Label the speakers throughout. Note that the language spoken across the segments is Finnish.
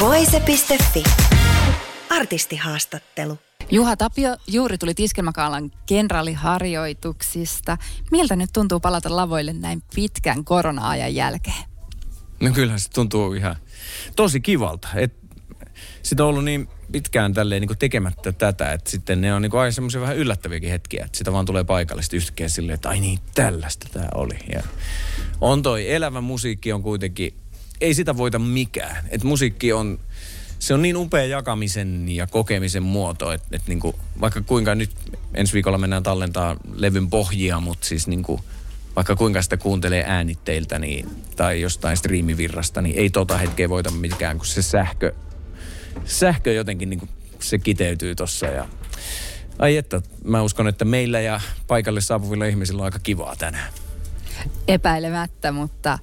Speaker 1: Voise.fi. Artistihaastattelu.
Speaker 2: Juha Tapio juuri tuli Tiskelmäkaalan kenraaliharjoituksista. Miltä nyt tuntuu palata lavoille näin pitkän korona-ajan jälkeen?
Speaker 3: No kyllähän se tuntuu ihan tosi kivalta. Et sitä on ollut niin pitkään tälleen niin tekemättä tätä, että sitten ne on niin aina semmoisia vähän yllättäviäkin hetkiä, että sitä vaan tulee paikallisesti yhtäkkiä silleen, että ai niin, tällaista tämä oli. Ja on toi elävä musiikki on kuitenkin, ei sitä voita mikään. Että musiikki on, se on niin upea jakamisen ja kokemisen muoto, että, että niin kuin, vaikka kuinka nyt ensi viikolla mennään tallentaa levyn pohjia, mutta siis niin kuin, vaikka kuinka sitä kuuntelee äänitteiltä niin, tai jostain striimivirrasta, niin ei tota hetkeä voita mikään, kun se sähkö, sähkö jotenkin niin kuin, se kiteytyy tossa ja Ai että, mä uskon, että meillä ja paikalle saapuvilla ihmisillä on aika kivaa tänään.
Speaker 2: Epäilemättä, mutta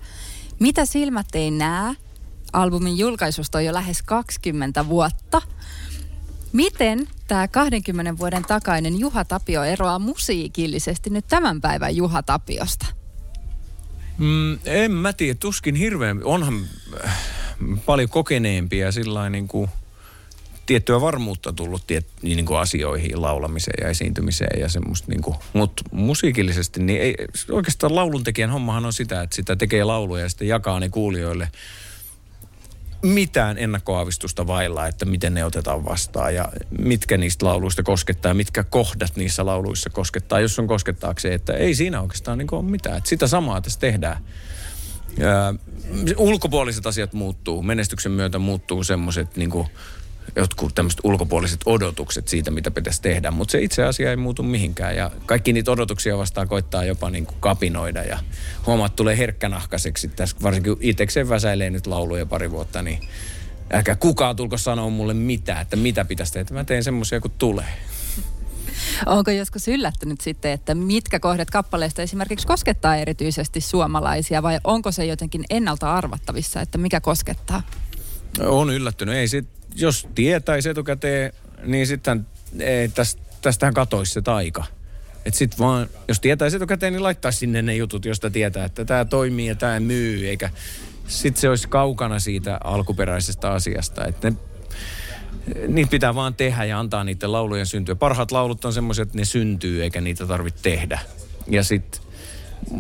Speaker 2: mitä silmät ei näe? Albumin julkaisusta on jo lähes 20 vuotta. Miten tämä 20 vuoden takainen Juha Tapio eroaa musiikillisesti nyt tämän päivän Juha Tapiosta?
Speaker 3: Mm, en mä tiedä, tuskin hirveän. Onhan äh, paljon kokeneempia sillä niin kuin tiettyä varmuutta tullut tiet, niin kuin asioihin, laulamiseen ja esiintymiseen ja semmoista niin kuin, mutta musiikillisesti niin ei, oikeastaan lauluntekijän hommahan on sitä, että sitä tekee lauluja ja sitten jakaa ne kuulijoille mitään ennakkoavistusta vailla, että miten ne otetaan vastaan ja mitkä niistä lauluista koskettaa ja mitkä kohdat niissä lauluissa koskettaa, jos on koskettaakseen, että ei siinä oikeastaan niin ole mitään. Että sitä samaa tässä tehdään. Ja, ulkopuoliset asiat muuttuu, menestyksen myötä muuttuu semmoiset niin jotkut tämmöiset ulkopuoliset odotukset siitä, mitä pitäisi tehdä, mutta se itse asia ei muutu mihinkään ja kaikki niitä odotuksia vastaan koittaa jopa niin kuin kapinoida ja huomaat tulee herkkänahkaiseksi tässä, varsinkin itsekseen väsäilee nyt lauluja pari vuotta, niin älkää kukaan tulko sanoa mulle mitään, että mitä pitäisi tehdä. Mä teen semmoisia kuin tulee.
Speaker 2: Onko joskus yllättänyt sitten, että mitkä kohdat kappaleista esimerkiksi koskettaa erityisesti suomalaisia vai onko se jotenkin ennalta arvattavissa, että mikä koskettaa?
Speaker 3: On yllättynyt. Ei sit jos tietäisi etukäteen, niin sitten ei, tästä, tästähän katoisi se taika. Että sit vaan, jos tietäisi etukäteen, niin laittaisi sinne ne jutut, josta tietää, että tämä toimii ja tämä myy, eikä sitten se olisi kaukana siitä alkuperäisestä asiasta. Että niitä pitää vaan tehdä ja antaa niiden laulujen syntyä. Parhaat laulut on semmoiset, että ne syntyy eikä niitä tarvitse tehdä. Ja sitten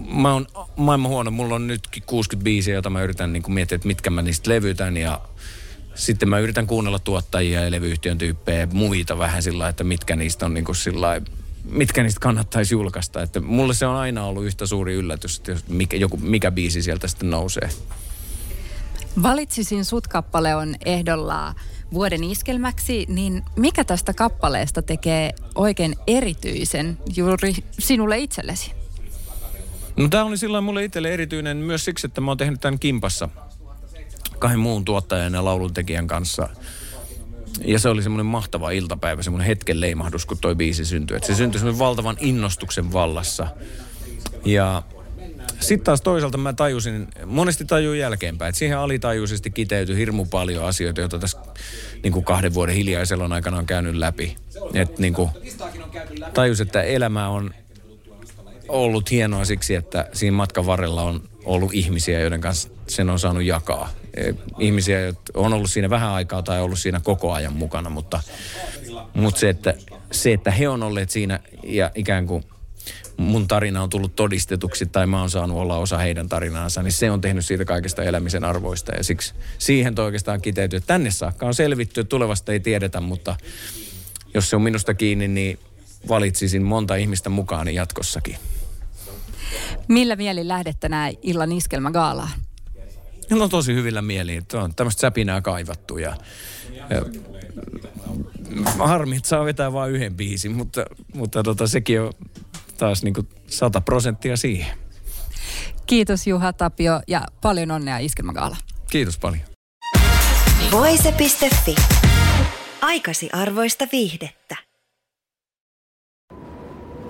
Speaker 3: mä oon maailman huono, mulla on nytkin 65, jota mä yritän niin miettiä, että mitkä mä niistä levytän ja sitten mä yritän kuunnella tuottajia ja levyyhtiön tyyppejä muita vähän sillä että mitkä niistä on niin kuin sillä mitkä niistä kannattaisi julkaista. Että mulle se on aina ollut yhtä suuri yllätys, että mikä, joku, mikä biisi sieltä sitten nousee.
Speaker 2: Valitsisin sut kappale on ehdolla vuoden iskelmäksi, niin mikä tästä kappaleesta tekee oikein erityisen juuri sinulle itsellesi?
Speaker 3: No tämä oli silloin mulle itselle erityinen myös siksi, että mä oon tehnyt tämän kimpassa kahden muun tuottajan ja lauluntekijän kanssa. Ja se oli semmoinen mahtava iltapäivä, semmoinen hetken leimahdus, kun toi biisi syntyi. Et se syntyi semmoinen valtavan innostuksen vallassa. Ja sitten taas toisaalta mä tajusin, monesti tajuin jälkeenpäin, että siihen alitajuisesti kiteytyi hirmu paljon asioita, joita tässä niin kuin kahden vuoden hiljaisella aikana on käynyt läpi. Että niin tajus, että elämä on ollut hienoa siksi, että siinä matkan varrella on ollut ihmisiä, joiden kanssa sen on saanut jakaa. E, ihmisiä, jotka on ollut siinä vähän aikaa tai ollut siinä koko ajan mukana, mutta, mutta se, että, se, että he on olleet siinä ja ikään kuin mun tarina on tullut todistetuksi tai mä oon saanut olla osa heidän tarinaansa, niin se on tehnyt siitä kaikesta elämisen arvoista. Ja siksi siihen toi oikeastaan kiteytyy, tänne saakka on selvitty, tulevasta ei tiedetä, mutta jos se on minusta kiinni, niin valitsisin monta ihmistä mukaan jatkossakin.
Speaker 2: Millä mieli lähdet tänään illan iskelmägaalaan?
Speaker 3: No tosi hyvillä mieliin. On tämmöistä säpinää kaivattu ja, ja harmi, että saa vetää vain yhden biisin, mutta, mutta tota, sekin on taas niin kuin 100 prosenttia siihen.
Speaker 2: Kiitos Juha Tapio ja paljon onnea Iskelmägaala.
Speaker 3: Kiitos paljon.
Speaker 1: Voise.fi. Aikasi arvoista viihdettä.